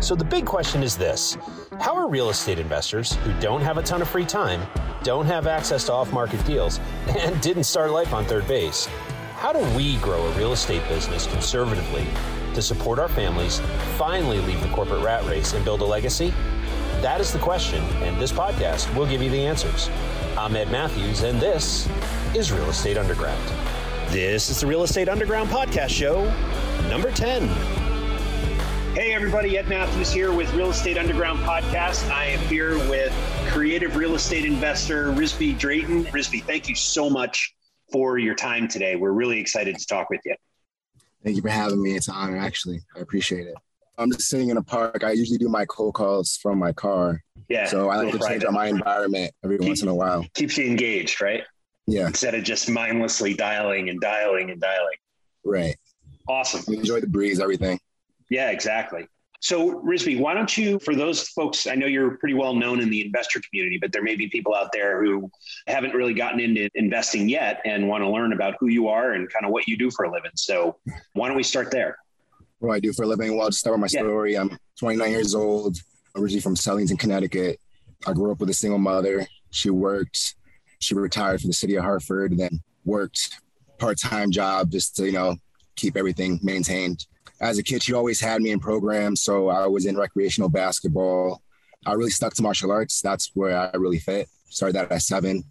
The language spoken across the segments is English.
So the big question is this How are real estate investors who don't have a ton of free time, don't have access to off market deals, and didn't start life on third base? How do we grow a real estate business conservatively to support our families, finally leave the corporate rat race, and build a legacy? That is the question, and this podcast will give you the answers. I'm Ed Matthews, and this is Real Estate Underground. This is the Real Estate Underground podcast show, number 10. Hey, everybody, Ed Matthews here with Real Estate Underground podcast. I am here with creative real estate investor Risby Drayton. Risby, thank you so much for your time today. We're really excited to talk with you. Thank you for having me. It's an honor, actually. I appreciate it. I'm just sitting in a park. I usually do my cold calls from my car. Yeah. So I like to change up my environment every Keep, once in a while. Keeps you engaged, right? Yeah. Instead of just mindlessly dialing and dialing and dialing. Right. Awesome. enjoy the breeze, everything. Yeah, exactly. So, Risby, why don't you, for those folks, I know you're pretty well known in the investor community, but there may be people out there who haven't really gotten into investing yet and want to learn about who you are and kind of what you do for a living. So, why don't we start there? What do I do for a living? Well, I'll just start with my yeah. story. I'm 29 years old, originally from Sellington, Connecticut. I grew up with a single mother. She worked, she retired from the city of Hartford, and then worked part time job just to, you know, keep everything maintained as a kid, she always had me in programs. So I was in recreational basketball. I really stuck to martial arts. That's where I really fit. Started that at seven.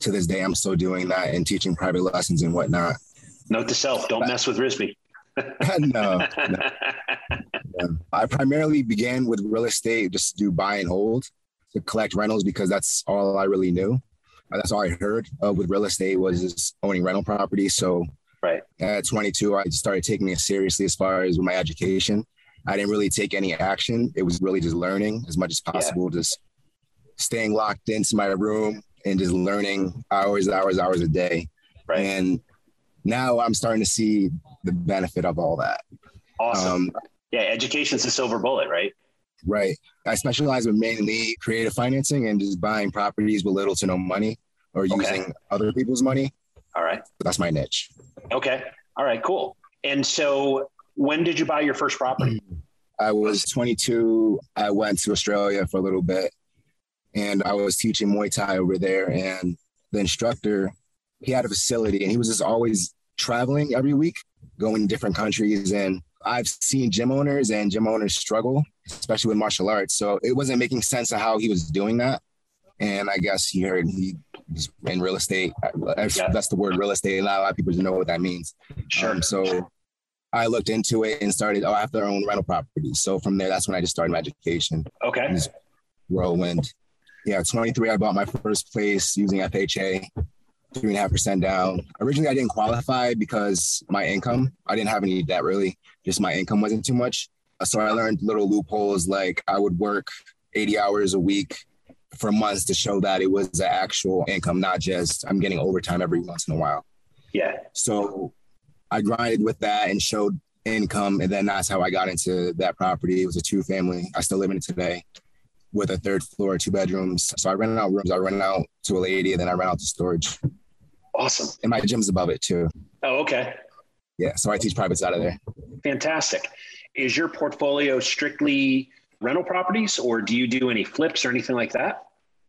To this day, I'm still doing that and teaching private lessons and whatnot. Note to self: don't mess with Risby. no, no. I primarily began with real estate just to do buy and hold to collect rentals because that's all I really knew. That's all I heard of with real estate was just owning rental property. So Right. At 22, I started taking it seriously as far as my education. I didn't really take any action. It was really just learning as much as possible, yeah. just staying locked into my room and just learning hours, hours, hours a day. Right. And now I'm starting to see the benefit of all that. Awesome. Um, yeah, education's a silver bullet, right? Right. I specialize in mainly creative financing and just buying properties with little to no money or okay. using other people's money. All right. That's my niche. Okay. All right, cool. And so when did you buy your first property? I was 22. I went to Australia for a little bit and I was teaching Muay Thai over there. And the instructor, he had a facility and he was just always traveling every week, going to different countries. And I've seen gym owners and gym owners struggle, especially with martial arts. So it wasn't making sense of how he was doing that. And I guess he heard he in real estate. Yeah. That's the word real estate. A lot of people know what that means. Sure. Um, so I looked into it and started, oh, I have to own rental properties. So from there, that's when I just started my education. Okay. Whirlwind. Yeah, 23, I bought my first place using FHA, three and a half percent down. Originally, I didn't qualify because my income, I didn't have any debt really, just my income wasn't too much. So I learned little loopholes like I would work 80 hours a week for months to show that it was an actual income, not just I'm getting overtime every once in a while. Yeah. So I grinded with that and showed income. And then that's how I got into that property. It was a two family. I still live in it today with a third floor, two bedrooms. So I rented out rooms. I rented out to a lady and then I rent out to storage. Awesome. And my gym's above it too. Oh, okay. Yeah. So I teach privates out of there. Fantastic. Is your portfolio strictly rental properties or do you do any flips or anything like that?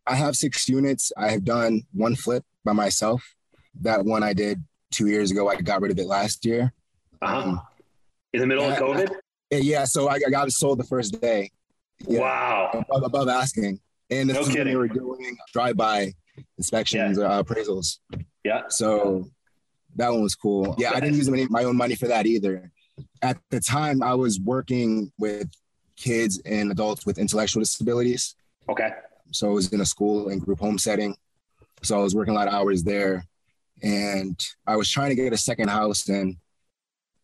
I have six units. I have done one flip by myself. That one I did two years ago. I got rid of it last year. Uh-huh. Um, In the middle yeah, of COVID? I, yeah. So I, I, got it sold the first day. Yeah, wow. Above, above, asking. And this no is kidding. when we were doing drive-by inspections yeah. uh, appraisals. Yeah. So that one was cool. Yeah, I didn't use any, my own money for that either. At the time, I was working with kids and adults with intellectual disabilities. Okay. So I was in a school and group home setting. So I was working a lot of hours there. And I was trying to get a second house, and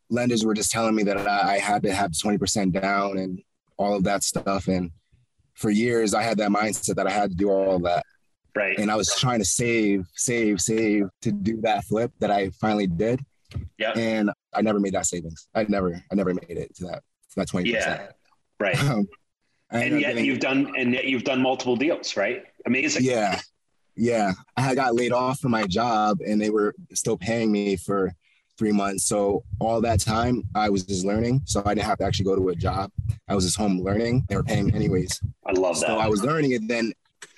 lenders were just telling me that I had to have 20% down and all of that stuff. And for years, I had that mindset that I had to do all of that. Right. And I was trying to save, save, save to do that flip that I finally did. Yeah. And I never made that savings. I never, I never made it to that, to that 20%. Yeah. Right. Um, and yet getting, you've done and yet you've done multiple deals, right? Amazing. Yeah. Yeah. I got laid off from my job and they were still paying me for three months. So all that time I was just learning. So I didn't have to actually go to a job. I was just home learning. They were paying me anyways. I love that. So I was learning it. Then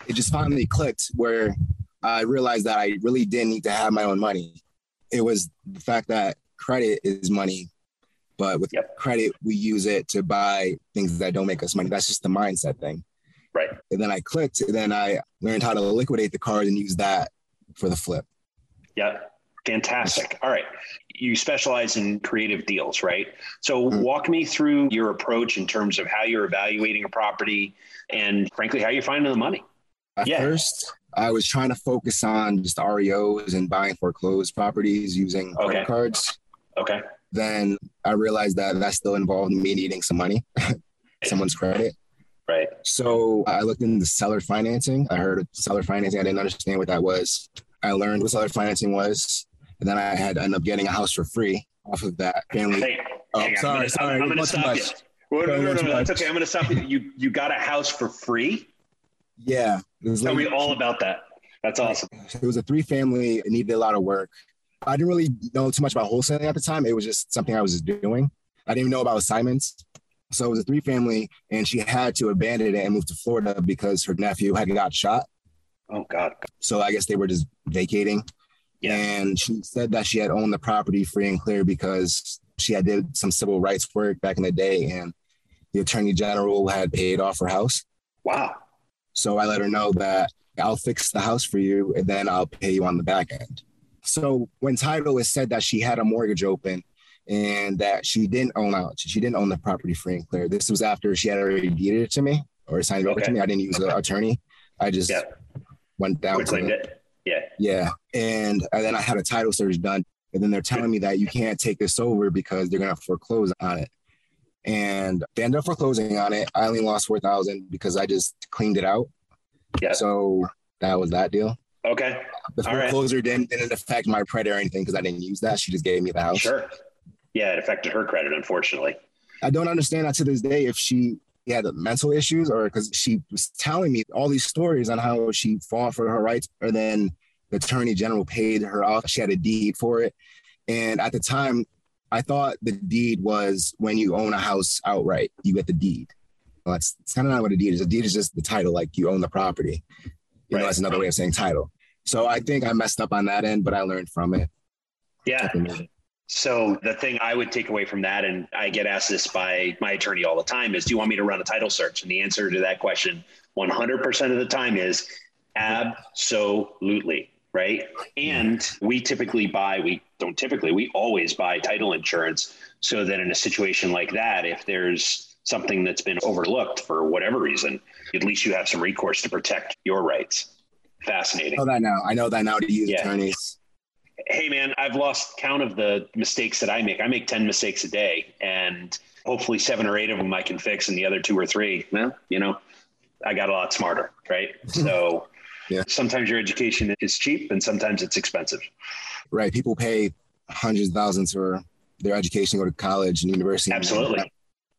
it just finally clicked where I realized that I really didn't need to have my own money. It was the fact that credit is money, but with yep. credit, we use it to buy things that don't make us money. That's just the mindset thing. Right. And then I clicked, and then I learned how to liquidate the card and use that for the flip. Yep. Fantastic. All right. You specialize in creative deals, right? So mm-hmm. walk me through your approach in terms of how you're evaluating a property and frankly, how you're finding the money. At yeah. first, I was trying to focus on just REOs and buying foreclosed properties using okay. credit cards. Okay. Then I realized that that still involved me needing some money, someone's credit. Right. So I looked into seller financing. I heard of seller financing. I didn't understand what that was. I learned what seller financing was. And then I had end up getting a house for free off of that family. Hey, oh, sorry, I'm gonna, sorry. I'm, I'm going to stop you. Well, no, no, no, no, that's okay. I'm going to stop you. You you got a house for free? Yeah. Tell me all about that. That's awesome. It was a three family. It needed a lot of work. I didn't really know too much about wholesaling at the time. It was just something I was doing. I didn't even know about assignments. So it was a three family, and she had to abandon it and move to Florida because her nephew had got shot. Oh God! So I guess they were just vacating. Yeah. And she said that she had owned the property free and clear because she had did some civil rights work back in the day, and the attorney general had paid off her house. Wow. So I let her know that I'll fix the house for you, and then I'll pay you on the back end. So when title is said that she had a mortgage open and that she didn't own out. She didn't own the property free and clear. This was after she had already deeded it to me or signed it okay. over to me. I didn't use okay. an attorney. I just yeah. went down to it. it. Yeah. Yeah. And, and then I had a title search done. And then they're telling me that you can't take this over because they're gonna foreclose on it. And they ended up foreclosing on it. I only lost four thousand because I just cleaned it out. Yeah. So that was that deal. Okay. The foreclosure right. didn't, didn't affect my credit or anything because I didn't use that. She just gave me the house. Sure yeah, it affected her credit, unfortunately. I don't understand that to this day if she had mental issues or because she was telling me all these stories on how she fought for her rights, or then the attorney general paid her off. She had a deed for it. And at the time, I thought the deed was when you own a house outright, you get the deed. Well, that's, that's kind of not what a deed is. A deed is just the title, like you own the property. You right. know, that's another way of saying title. So I think I messed up on that end, but I learned from it. Yeah. So the thing I would take away from that, and I get asked this by my attorney all the time, is do you want me to run a title search? And the answer to that question 100% of the time is absolutely. Right. And we typically buy, we don't typically, we always buy title insurance so that in a situation like that, if there's something that's been overlooked for whatever reason, at least you have some recourse to protect your rights. Fascinating. Oh, I know that now. I know that now to use yeah. attorneys hey man, I've lost count of the mistakes that I make. I make 10 mistakes a day and hopefully seven or eight of them I can fix and the other two or three, well, you know, I got a lot smarter, right? So yeah. sometimes your education is cheap and sometimes it's expensive. Right. People pay hundreds of thousands for their education, go to college and university. Absolutely.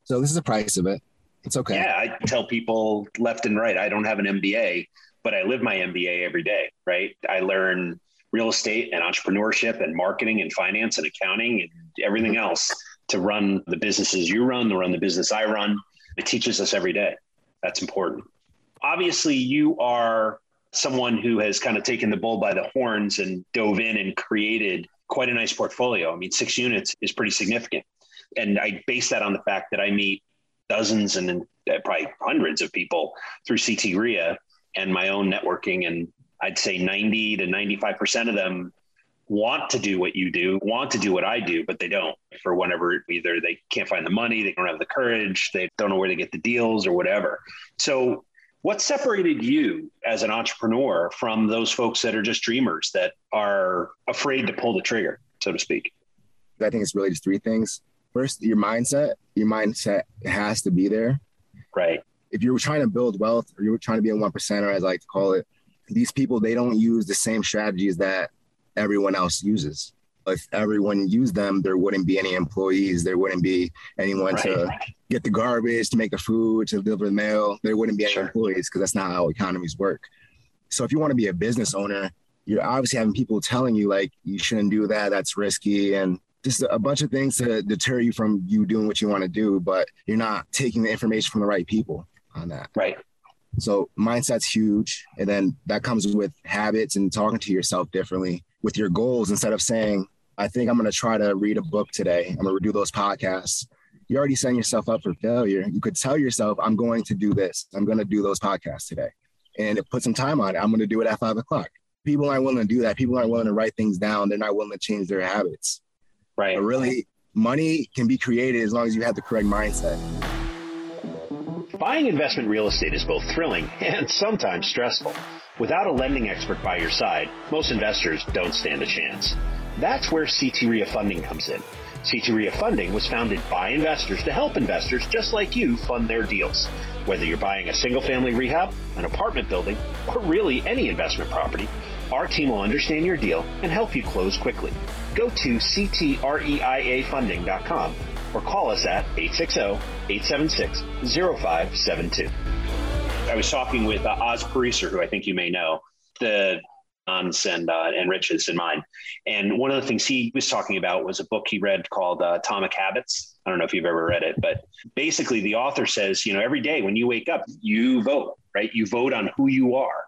So this is the price of it. It's okay. Yeah, I tell people left and right, I don't have an MBA, but I live my MBA every day, right? I learn real estate and entrepreneurship and marketing and finance and accounting and everything mm-hmm. else to run the businesses you run, to run the business I run. It teaches us every day. That's important. Obviously, you are someone who has kind of taken the bull by the horns and dove in and created quite a nice portfolio. I mean, six units is pretty significant. And I base that on the fact that I meet dozens and uh, probably hundreds of people through CT REIA and my own networking and I'd say 90 to 95% of them want to do what you do, want to do what I do, but they don't for whatever either they can't find the money, they don't have the courage, they don't know where to get the deals or whatever. So, what separated you as an entrepreneur from those folks that are just dreamers that are afraid to pull the trigger, so to speak? I think it's really just three things. First, your mindset. Your mindset has to be there. Right. If you're trying to build wealth or you're trying to be a one percenter, as I like to call it, these people they don't use the same strategies that everyone else uses if everyone used them there wouldn't be any employees there wouldn't be anyone right. to get the garbage to make the food to deliver the mail there wouldn't be any sure. employees because that's not how economies work so if you want to be a business owner you're obviously having people telling you like you shouldn't do that that's risky and just a bunch of things to deter you from you doing what you want to do, but you're not taking the information from the right people on that. Right. So mindset's huge. And then that comes with habits and talking to yourself differently with your goals instead of saying, I think I'm going to try to read a book today. I'm going to do those podcasts. You're already setting yourself up for failure. You could tell yourself, I'm going to do this. I'm going to do those podcasts today. And put some time on it. I'm going to do it at five o'clock. People aren't willing to do that. People aren't willing to write things down. They're not willing to change their habits. Right. But really, money can be created as long as you have the correct mindset. Buying investment real estate is both thrilling and sometimes stressful. Without a lending expert by your side, most investors don't stand a chance. That's where CT REIA Funding comes in. CT REIA Funding was founded by investors to help investors just like you fund their deals. Whether you're buying a single family rehab, an apartment building, or really any investment property, our team will understand your deal and help you close quickly. Go to ctreiafunding.com or call us at 860-876-0572. I was talking with uh, Oz Pariser, who I think you may know, the Ons and uh, and Riches in mine. And one of the things he was talking about was a book he read called uh, Atomic Habits. I don't know if you've ever read it, but basically the author says, you know, every day when you wake up, you vote, right? You vote on who you are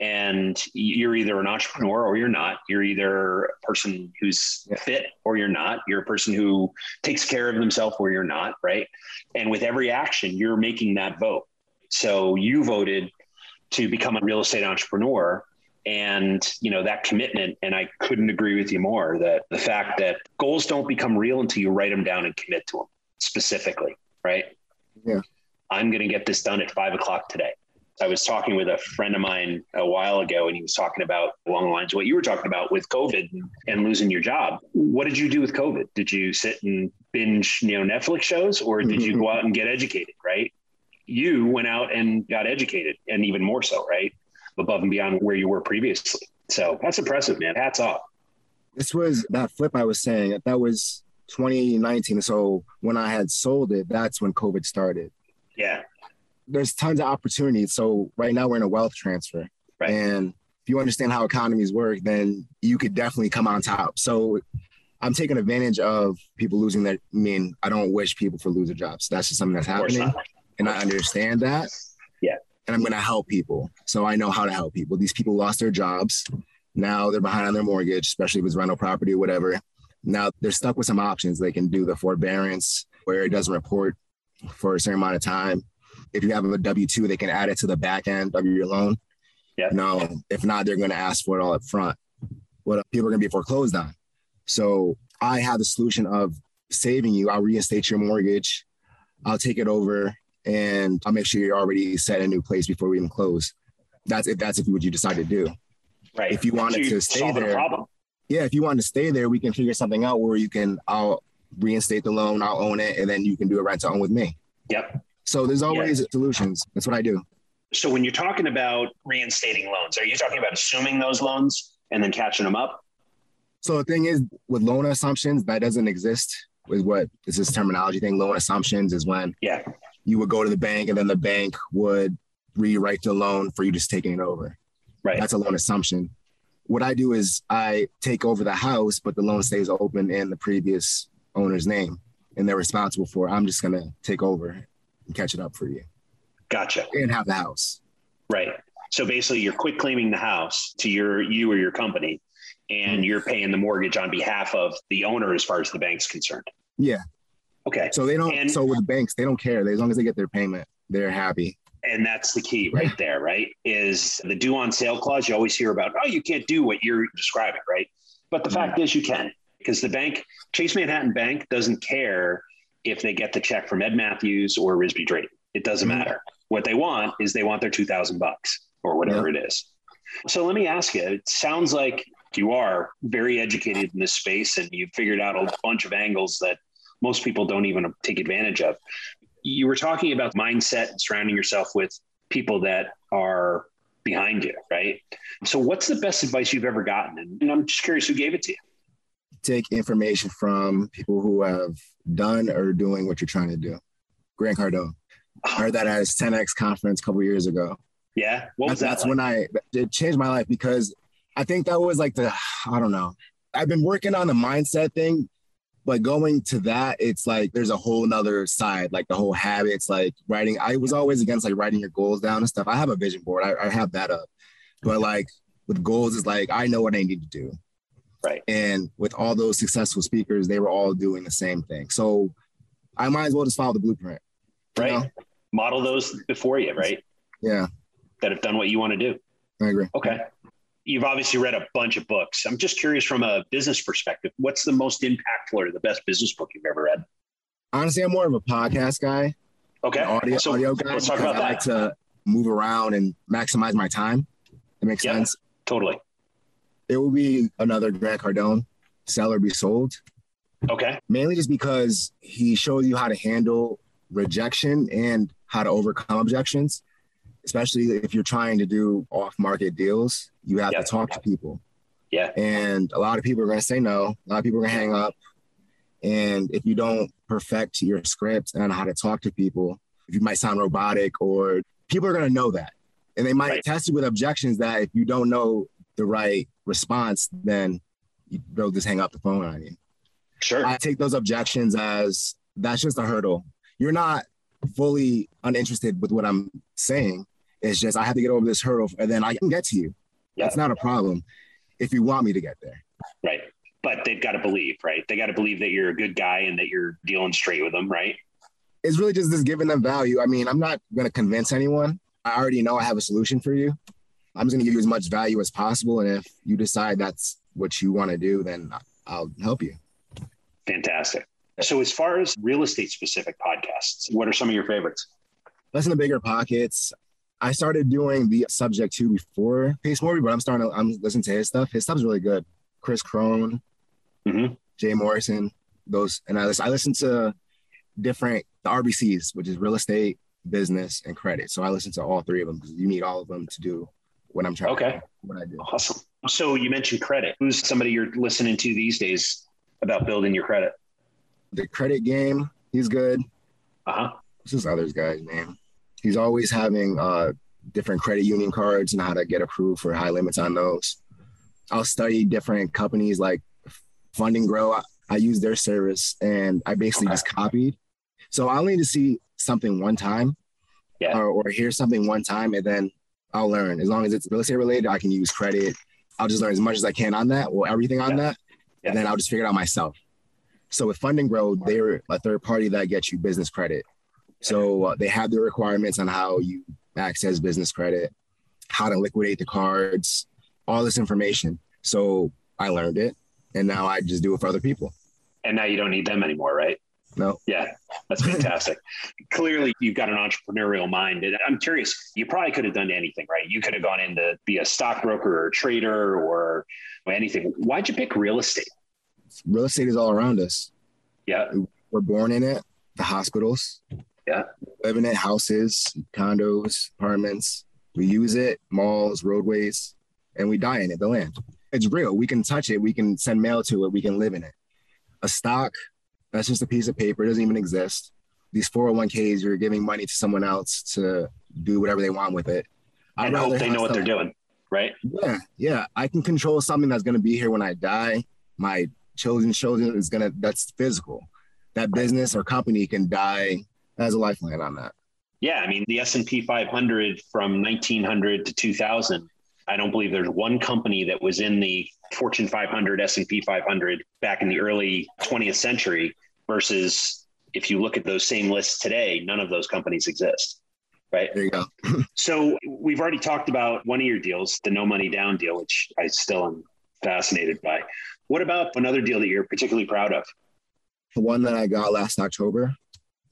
and you're either an entrepreneur or you're not. You're either a person who's fit or you're not. You're a person who takes care of themselves or you're not, right? And with every action, you're making that vote. So you voted to become a real estate entrepreneur and you know that commitment and i couldn't agree with you more that the fact that goals don't become real until you write them down and commit to them specifically right yeah i'm going to get this done at five o'clock today I was talking with a friend of mine a while ago, and he was talking about along the lines of what you were talking about with COVID and, and, losing your job. What did you do with COVID? Did you sit and binge, you know, Netflix shows, or did you mm-hmm. go out and get educated? Right? You went out and got educated, and even more so, right? Above and beyond where you were previously. So that's impressive, man. Hats off. This was that flip I was saying. That was 2019. So when I had sold it, that's when COVID started. Yeah there's tons of opportunities. So right now we're in a wealth transfer. Right. And if you understand how economies work, then you could definitely come on top. So I'm taking advantage of people losing their I mean, I don't wish people for losing jobs. That's just something that's happening. And I understand that. Yeah. And I'm gonna help people. So I know how to help people. These people lost their jobs. Now they're behind on their mortgage, especially if it's rental property or whatever. Now they're stuck with some options. They can do the forbearance where it doesn't report for a certain amount of time if you have a W two, they can add it to the back end of your loan. Yeah. No, if not, they're going to ask for it all up front. What people are going to be foreclosed on. So I have the solution of saving you. I'll reinstate your mortgage. I'll take it over, and I'll make sure you're already set in a new place before we even close. That's if that's if what you decide to do. Right. If you wanted so to stay there, yeah. If you wanted to stay there, we can figure something out where you can. I'll reinstate the loan. I'll own it, and then you can do a rent to own with me. Yep. So there's always yes. solutions. That's what I do. So when you're talking about reinstating loans, are you talking about assuming those loans and then catching them up? So the thing is, with loan assumptions, that doesn't exist. Is what is this terminology thing? Loan assumptions is when yeah you would go to the bank and then the bank would rewrite the loan for you just taking it over. Right. That's a loan assumption. What I do is I take over the house, but the loan stays open in the previous owner's name, and they're responsible for. It. I'm just gonna take over and catch it up for you. Gotcha. And have the house. Right. So basically, you're quit claiming the house to your you or your company, and you're paying the mortgage on behalf of the owner as far as the bank's concerned. Yeah. Okay. So they don't. And, so with banks, they don't care. As long as they get their payment, they're happy. And that's the key right there, right? Is the due on sale clause. You always hear about, oh, you can't do what you're describing, right? But the mm-hmm. fact is, you can because the bank, Chase Manhattan Bank, doesn't care if they get the check from Ed Matthews or Risby Drayton. It doesn't mm-hmm. matter. What they want is they want their 2000 bucks or whatever yeah. it is. So let me ask you, it sounds like you are very educated in this space and you've figured out a bunch of angles that most people don't even take advantage of. You were talking about mindset and surrounding yourself with people that are behind you, right? So what's the best advice you've ever gotten? And I'm just curious who gave it to you take information from people who have done or doing what you're trying to do. Grant Cardone. I heard that at his 10X conference a couple years ago. Yeah. What was that's, that like? when I it changed my life because I think that was like the I don't know. I've been working on the mindset thing But going to that, it's like there's a whole nother side, like the whole habits, like writing. I was always against like writing your goals down and stuff. I have a vision board, I, I have that up. But like with goals, it's like I know what I need to do. Right. And with all those successful speakers, they were all doing the same thing. So I might as well just follow the blueprint. Right. Know? Model those before you, right? Yeah. That have done what you want to do. I agree. Okay. You've obviously read a bunch of books. I'm just curious from a business perspective, what's the most impactful or the best business book you've ever read? Honestly, I'm more of a podcast guy. Okay. Audio, so audio guy. Let's talk about I that. like to move around and maximize my time. That makes yeah, sense. Totally. It will be another Grant Cardone, Sell or Be Sold. Okay. Mainly just because he shows you how to handle rejection and how to overcome objections, especially if you're trying to do off market deals. You have to talk to people. Yeah. And a lot of people are going to say no. A lot of people are going to hang up. And if you don't perfect your script and how to talk to people, if you might sound robotic or people are going to know that. And they might right. test you with objections that if you don't know the right response, then they'll just hang up the phone on you. Sure. I take those objections as that's just a hurdle. You're not fully uninterested with what I'm saying. It's just I have to get over this hurdle and then I can get to you. Yeah. That's not a problem if you want me to get there. Right. But they've got to believe, right? They got to believe that you're a good guy and that you're dealing straight with them, right? It's really just this giving them value. I mean, I'm not going to convince anyone. I already know I have a solution for you. I'm just going to give you as much value as possible. And if you decide that's what you want to do, then I'll help you. Fantastic. So, as far as real estate specific podcasts, what are some of your favorites? Listen to Bigger Pockets. I started doing the subject to before Pace Morby, but I'm starting to I'm listening to his stuff. His stuff's really good. Chris Crone, mm-hmm. Jay Morrison, those, and I listen, I listen to different the RBCs, which is real estate, business, and credit. So I listen to all three of them because you need all of them to do what I'm trying. Okay, what I do. Awesome. So you mentioned credit. Who's somebody you're listening to these days about building your credit? The credit game. He's good. Uh huh. What's this other guy's name? He's always having uh, different credit union cards and how to get approved for high limits on those. I'll study different companies like Funding Grow. I, I use their service and I basically okay. just copied. So I only need to see something one time yeah. or, or hear something one time and then I'll learn. As long as it's real estate related, I can use credit. I'll just learn as much as I can on that or everything on yeah. that. Yeah. And then I'll just figure it out myself. So with Funding Grow, they're a third party that gets you business credit. So uh, they have the requirements on how you access business credit, how to liquidate the cards, all this information. So I learned it and now I just do it for other people. And now you don't need them anymore, right? No. Yeah, that's fantastic. Clearly, you've got an entrepreneurial mind. And I'm curious, you probably could have done anything, right? You could have gone in to be a stockbroker or a trader or anything. Why'd you pick real estate? Real estate is all around us. Yeah. We're born in it, the hospitals. Yeah. Living in houses, condos, apartments. We use it, malls, roadways, and we die in it, the land. It's real. We can touch it. We can send mail to it. We can live in it. A stock, that's just a piece of paper. It doesn't even exist. These 401ks, you're giving money to someone else to do whatever they want with it. I know they know what they're doing, right? Yeah, yeah. I can control something that's going to be here when I die. My children's children is going to, that's physical. That business or company can die as a lifeline on that. Yeah, I mean the S and P 500 from 1900 to 2000. I don't believe there's one company that was in the Fortune 500, S and P 500 back in the early 20th century versus if you look at those same lists today, none of those companies exist. Right. There you go. so we've already talked about one of your deals, the no money down deal, which I still am fascinated by. What about another deal that you're particularly proud of? The one that I got last October.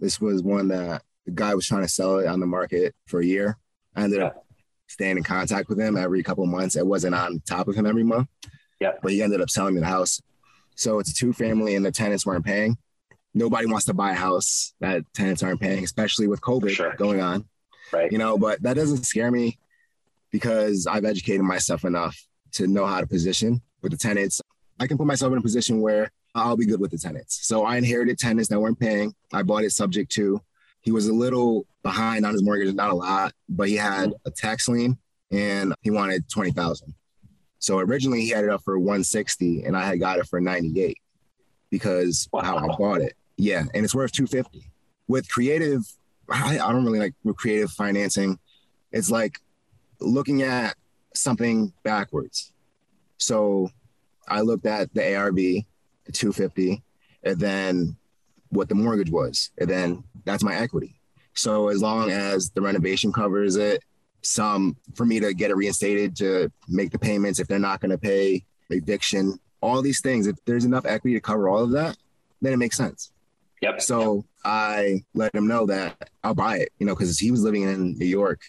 This was one that the guy was trying to sell it on the market for a year. I ended up staying in contact with him every couple months. It wasn't on top of him every month. Yeah. But he ended up selling me the house. So it's a two family and the tenants weren't paying nobody wants to buy a house that tenants aren't paying, especially with COVID sure. going on. Right. You know, but that doesn't scare me because I've educated myself enough to know how to position with the tenants. I can put myself in a position where I'll be good with the tenants. So I inherited tenants that weren't paying. I bought it subject to. He was a little behind on his mortgage, not a lot, but he had a tax lien and he wanted 20,000. So originally he had it up for 160 and I had got it for 98 because wow. how I bought it. Yeah, and it's worth 250. With creative, I, I don't really like with creative financing. It's like looking at something backwards. So I looked at the ARV, the 250, and then what the mortgage was, and then that's my equity. So as long as the renovation covers it, some for me to get it reinstated to make the payments if they're not going to pay eviction, all these things. If there's enough equity to cover all of that, then it makes sense. Yep. So I let him know that I'll buy it, you know, because he was living in New York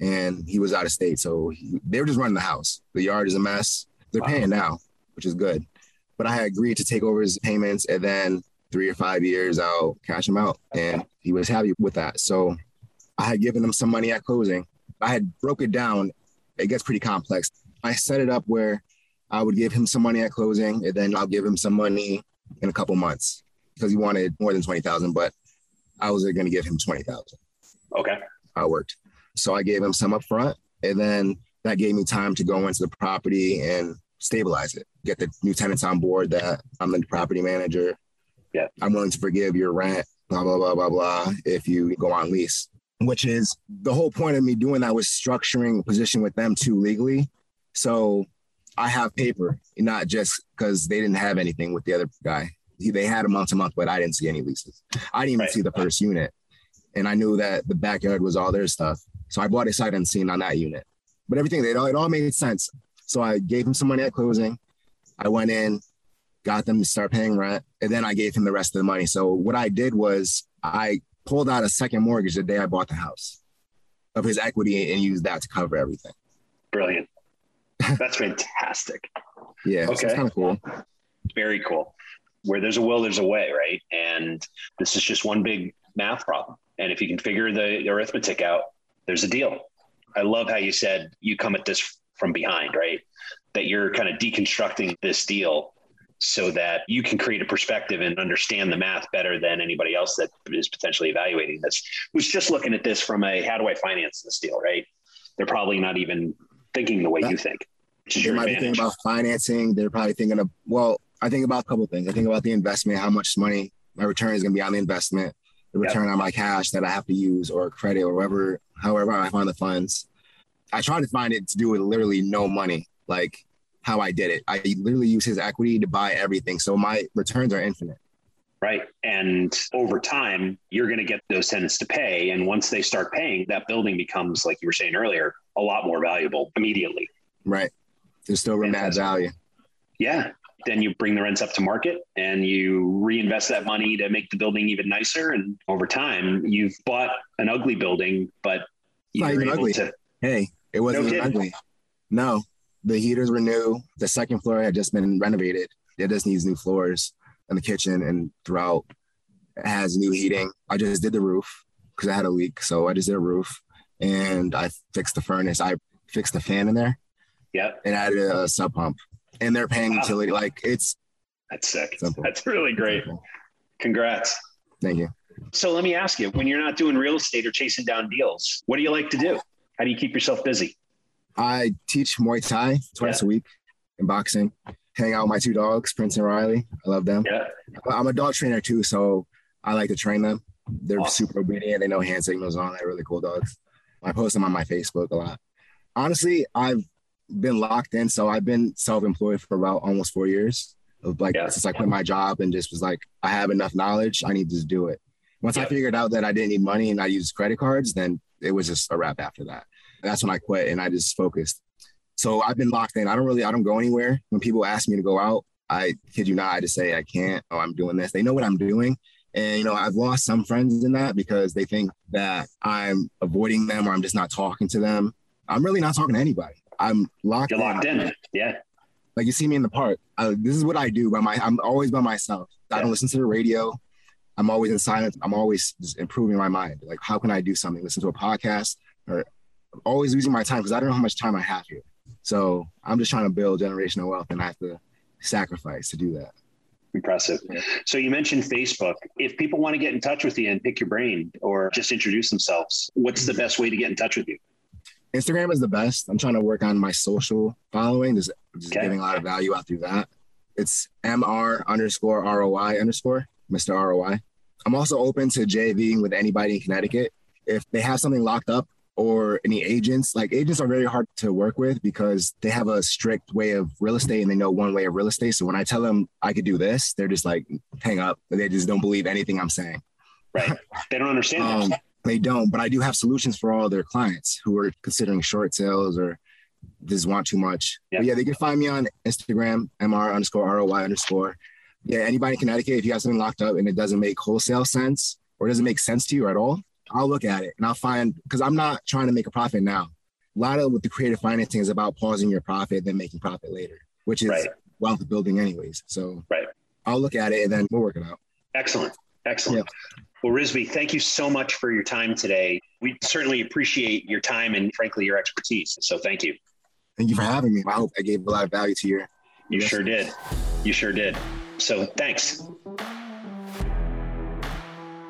and he was out of state. So he, they were just running the house. The yard is a mess. They're wow. paying now, which is good. But I had agreed to take over his payments and then three or five years I'll cash him out. And he was happy with that. So I had given him some money at closing. I had broke it down. It gets pretty complex. I set it up where I would give him some money at closing and then I'll give him some money in a couple months because he wanted more than 20,000, but I was going to give him 20,000. Okay. I worked. So I gave him some up front and then that gave me time to go into the property and stabilize it, get the new tenants on board that I'm the property manager. Yeah. I'm willing to forgive your rent, blah, blah, blah, blah, blah, if you go on lease, which is the whole point of me doing that was structuring a position with them too legally. So I have paper, not just because they didn't have anything with the other guy. They had a month to month, but I didn't see any leases. I didn't even right. see the first unit. And I knew that the backyard was all their stuff. So I bought a sight unseen on that unit. But everything, it all, it all made sense. So I gave him some money at closing. I went in, got them to start paying rent, and then I gave him the rest of the money. So what I did was I pulled out a second mortgage the day I bought the house of his equity and used that to cover everything. Brilliant. That's fantastic. yeah. Okay. So kind of cool. Very cool. Where there's a will, there's a way, right? And this is just one big math problem. And if you can figure the arithmetic out, there's a deal. I love how you said you come at this from behind, right? That you're kind of deconstructing this deal so that you can create a perspective and understand the math better than anybody else that is potentially evaluating this, who's just looking at this from a how do I finance this deal, right? They're probably not even thinking the way you think. They might advantage. be thinking about financing. They're probably thinking of, well, I think about a couple things. I think about the investment, how much money my return is going to be on the investment, the return yep. on my cash that I have to use or credit or whatever, however I find the funds. I try to find it to do with literally no money, like how I did it. I literally use his equity to buy everything. So my returns are infinite. Right. And over time, you're going to get those tenants to pay. And once they start paying, that building becomes, like you were saying earlier, a lot more valuable immediately. Right. There's still mad value. Yeah. Then you bring the rents up to market and you reinvest that money to make the building even nicer. And over time, you've bought an ugly building, but you're ugly. to. Hey, it wasn't no ugly. No, the heaters were new. The second floor had just been renovated. It just needs new floors in the kitchen and throughout. It has new heating. I just did the roof because I had a leak. So I just did a roof and I fixed the furnace. I fixed the fan in there. Yep. And added a sump pump. And they're paying wow. utility. Like it's that's sick. Simple. That's really great. Simple. Congrats. Thank you. So let me ask you, when you're not doing real estate or chasing down deals, what do you like to do? How do you keep yourself busy? I teach Muay Thai twice yeah. a week and boxing. Hang out with my two dogs, Prince and Riley. I love them. Yeah. I'm a dog trainer too, so I like to train them. They're awesome. super obedient. They know hand signals on. They're really cool dogs. I post them on my Facebook a lot. Honestly, I've been locked in, so I've been self-employed for about almost four years. Of like yeah. since I quit my job and just was like, I have enough knowledge. I need to do it. Once yeah. I figured out that I didn't need money and I used credit cards, then it was just a wrap after that. That's when I quit and I just focused. So I've been locked in. I don't really, I don't go anywhere. When people ask me to go out, I kid you not, I just say I can't. Oh, I'm doing this. They know what I'm doing. And you know, I've lost some friends in that because they think that I'm avoiding them or I'm just not talking to them. I'm really not talking to anybody. I'm locked. You're locked in. in. Yeah. Like you see me in the park. I, this is what I do. By my, I'm always by myself. I don't listen to the radio. I'm always in silence. I'm always just improving my mind. Like, how can I do something? Listen to a podcast or always losing my time because I don't know how much time I have here. So I'm just trying to build generational wealth and I have to sacrifice to do that. Impressive. Yeah. So you mentioned Facebook. If people want to get in touch with you and pick your brain or just introduce themselves, what's the best way to get in touch with you? Instagram is the best. I'm trying to work on my social following, just, just okay. giving a lot of value out through that. It's MR underscore ROI underscore, Mr. ROI. I'm also open to JVing with anybody in Connecticut. If they have something locked up or any agents, like agents are very hard to work with because they have a strict way of real estate and they know one way of real estate. So when I tell them I could do this, they're just like, hang up. They just don't believe anything I'm saying. Right. They don't understand. um, they don't, but I do have solutions for all their clients who are considering short sales or just want too much. Yeah. yeah, they can find me on Instagram, MR underscore ROI underscore. Yeah, anybody in Connecticut, if you have something locked up and it doesn't make wholesale sense or doesn't make sense to you at all, I'll look at it and I'll find because I'm not trying to make a profit now. A lot of with the creative financing is about pausing your profit, then making profit later, which is right. wealth building, anyways. So right. I'll look at it and then we'll work it out. Excellent. Excellent. Yeah. Well, Risby, thank you so much for your time today. We certainly appreciate your time and, frankly, your expertise. So, thank you. Thank you for having me. I hope I gave a lot of value to your. You sure did. You sure did. So, thanks.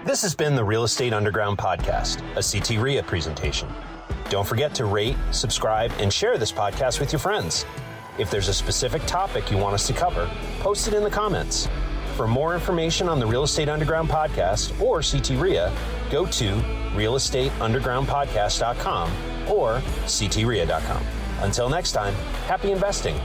This has been the Real Estate Underground Podcast, a CT REIA presentation. Don't forget to rate, subscribe, and share this podcast with your friends. If there's a specific topic you want us to cover, post it in the comments. For more information on the Real Estate Underground podcast or CT REIA, go to realestateundergroundpodcast.com or ctria.com. Until next time, happy investing.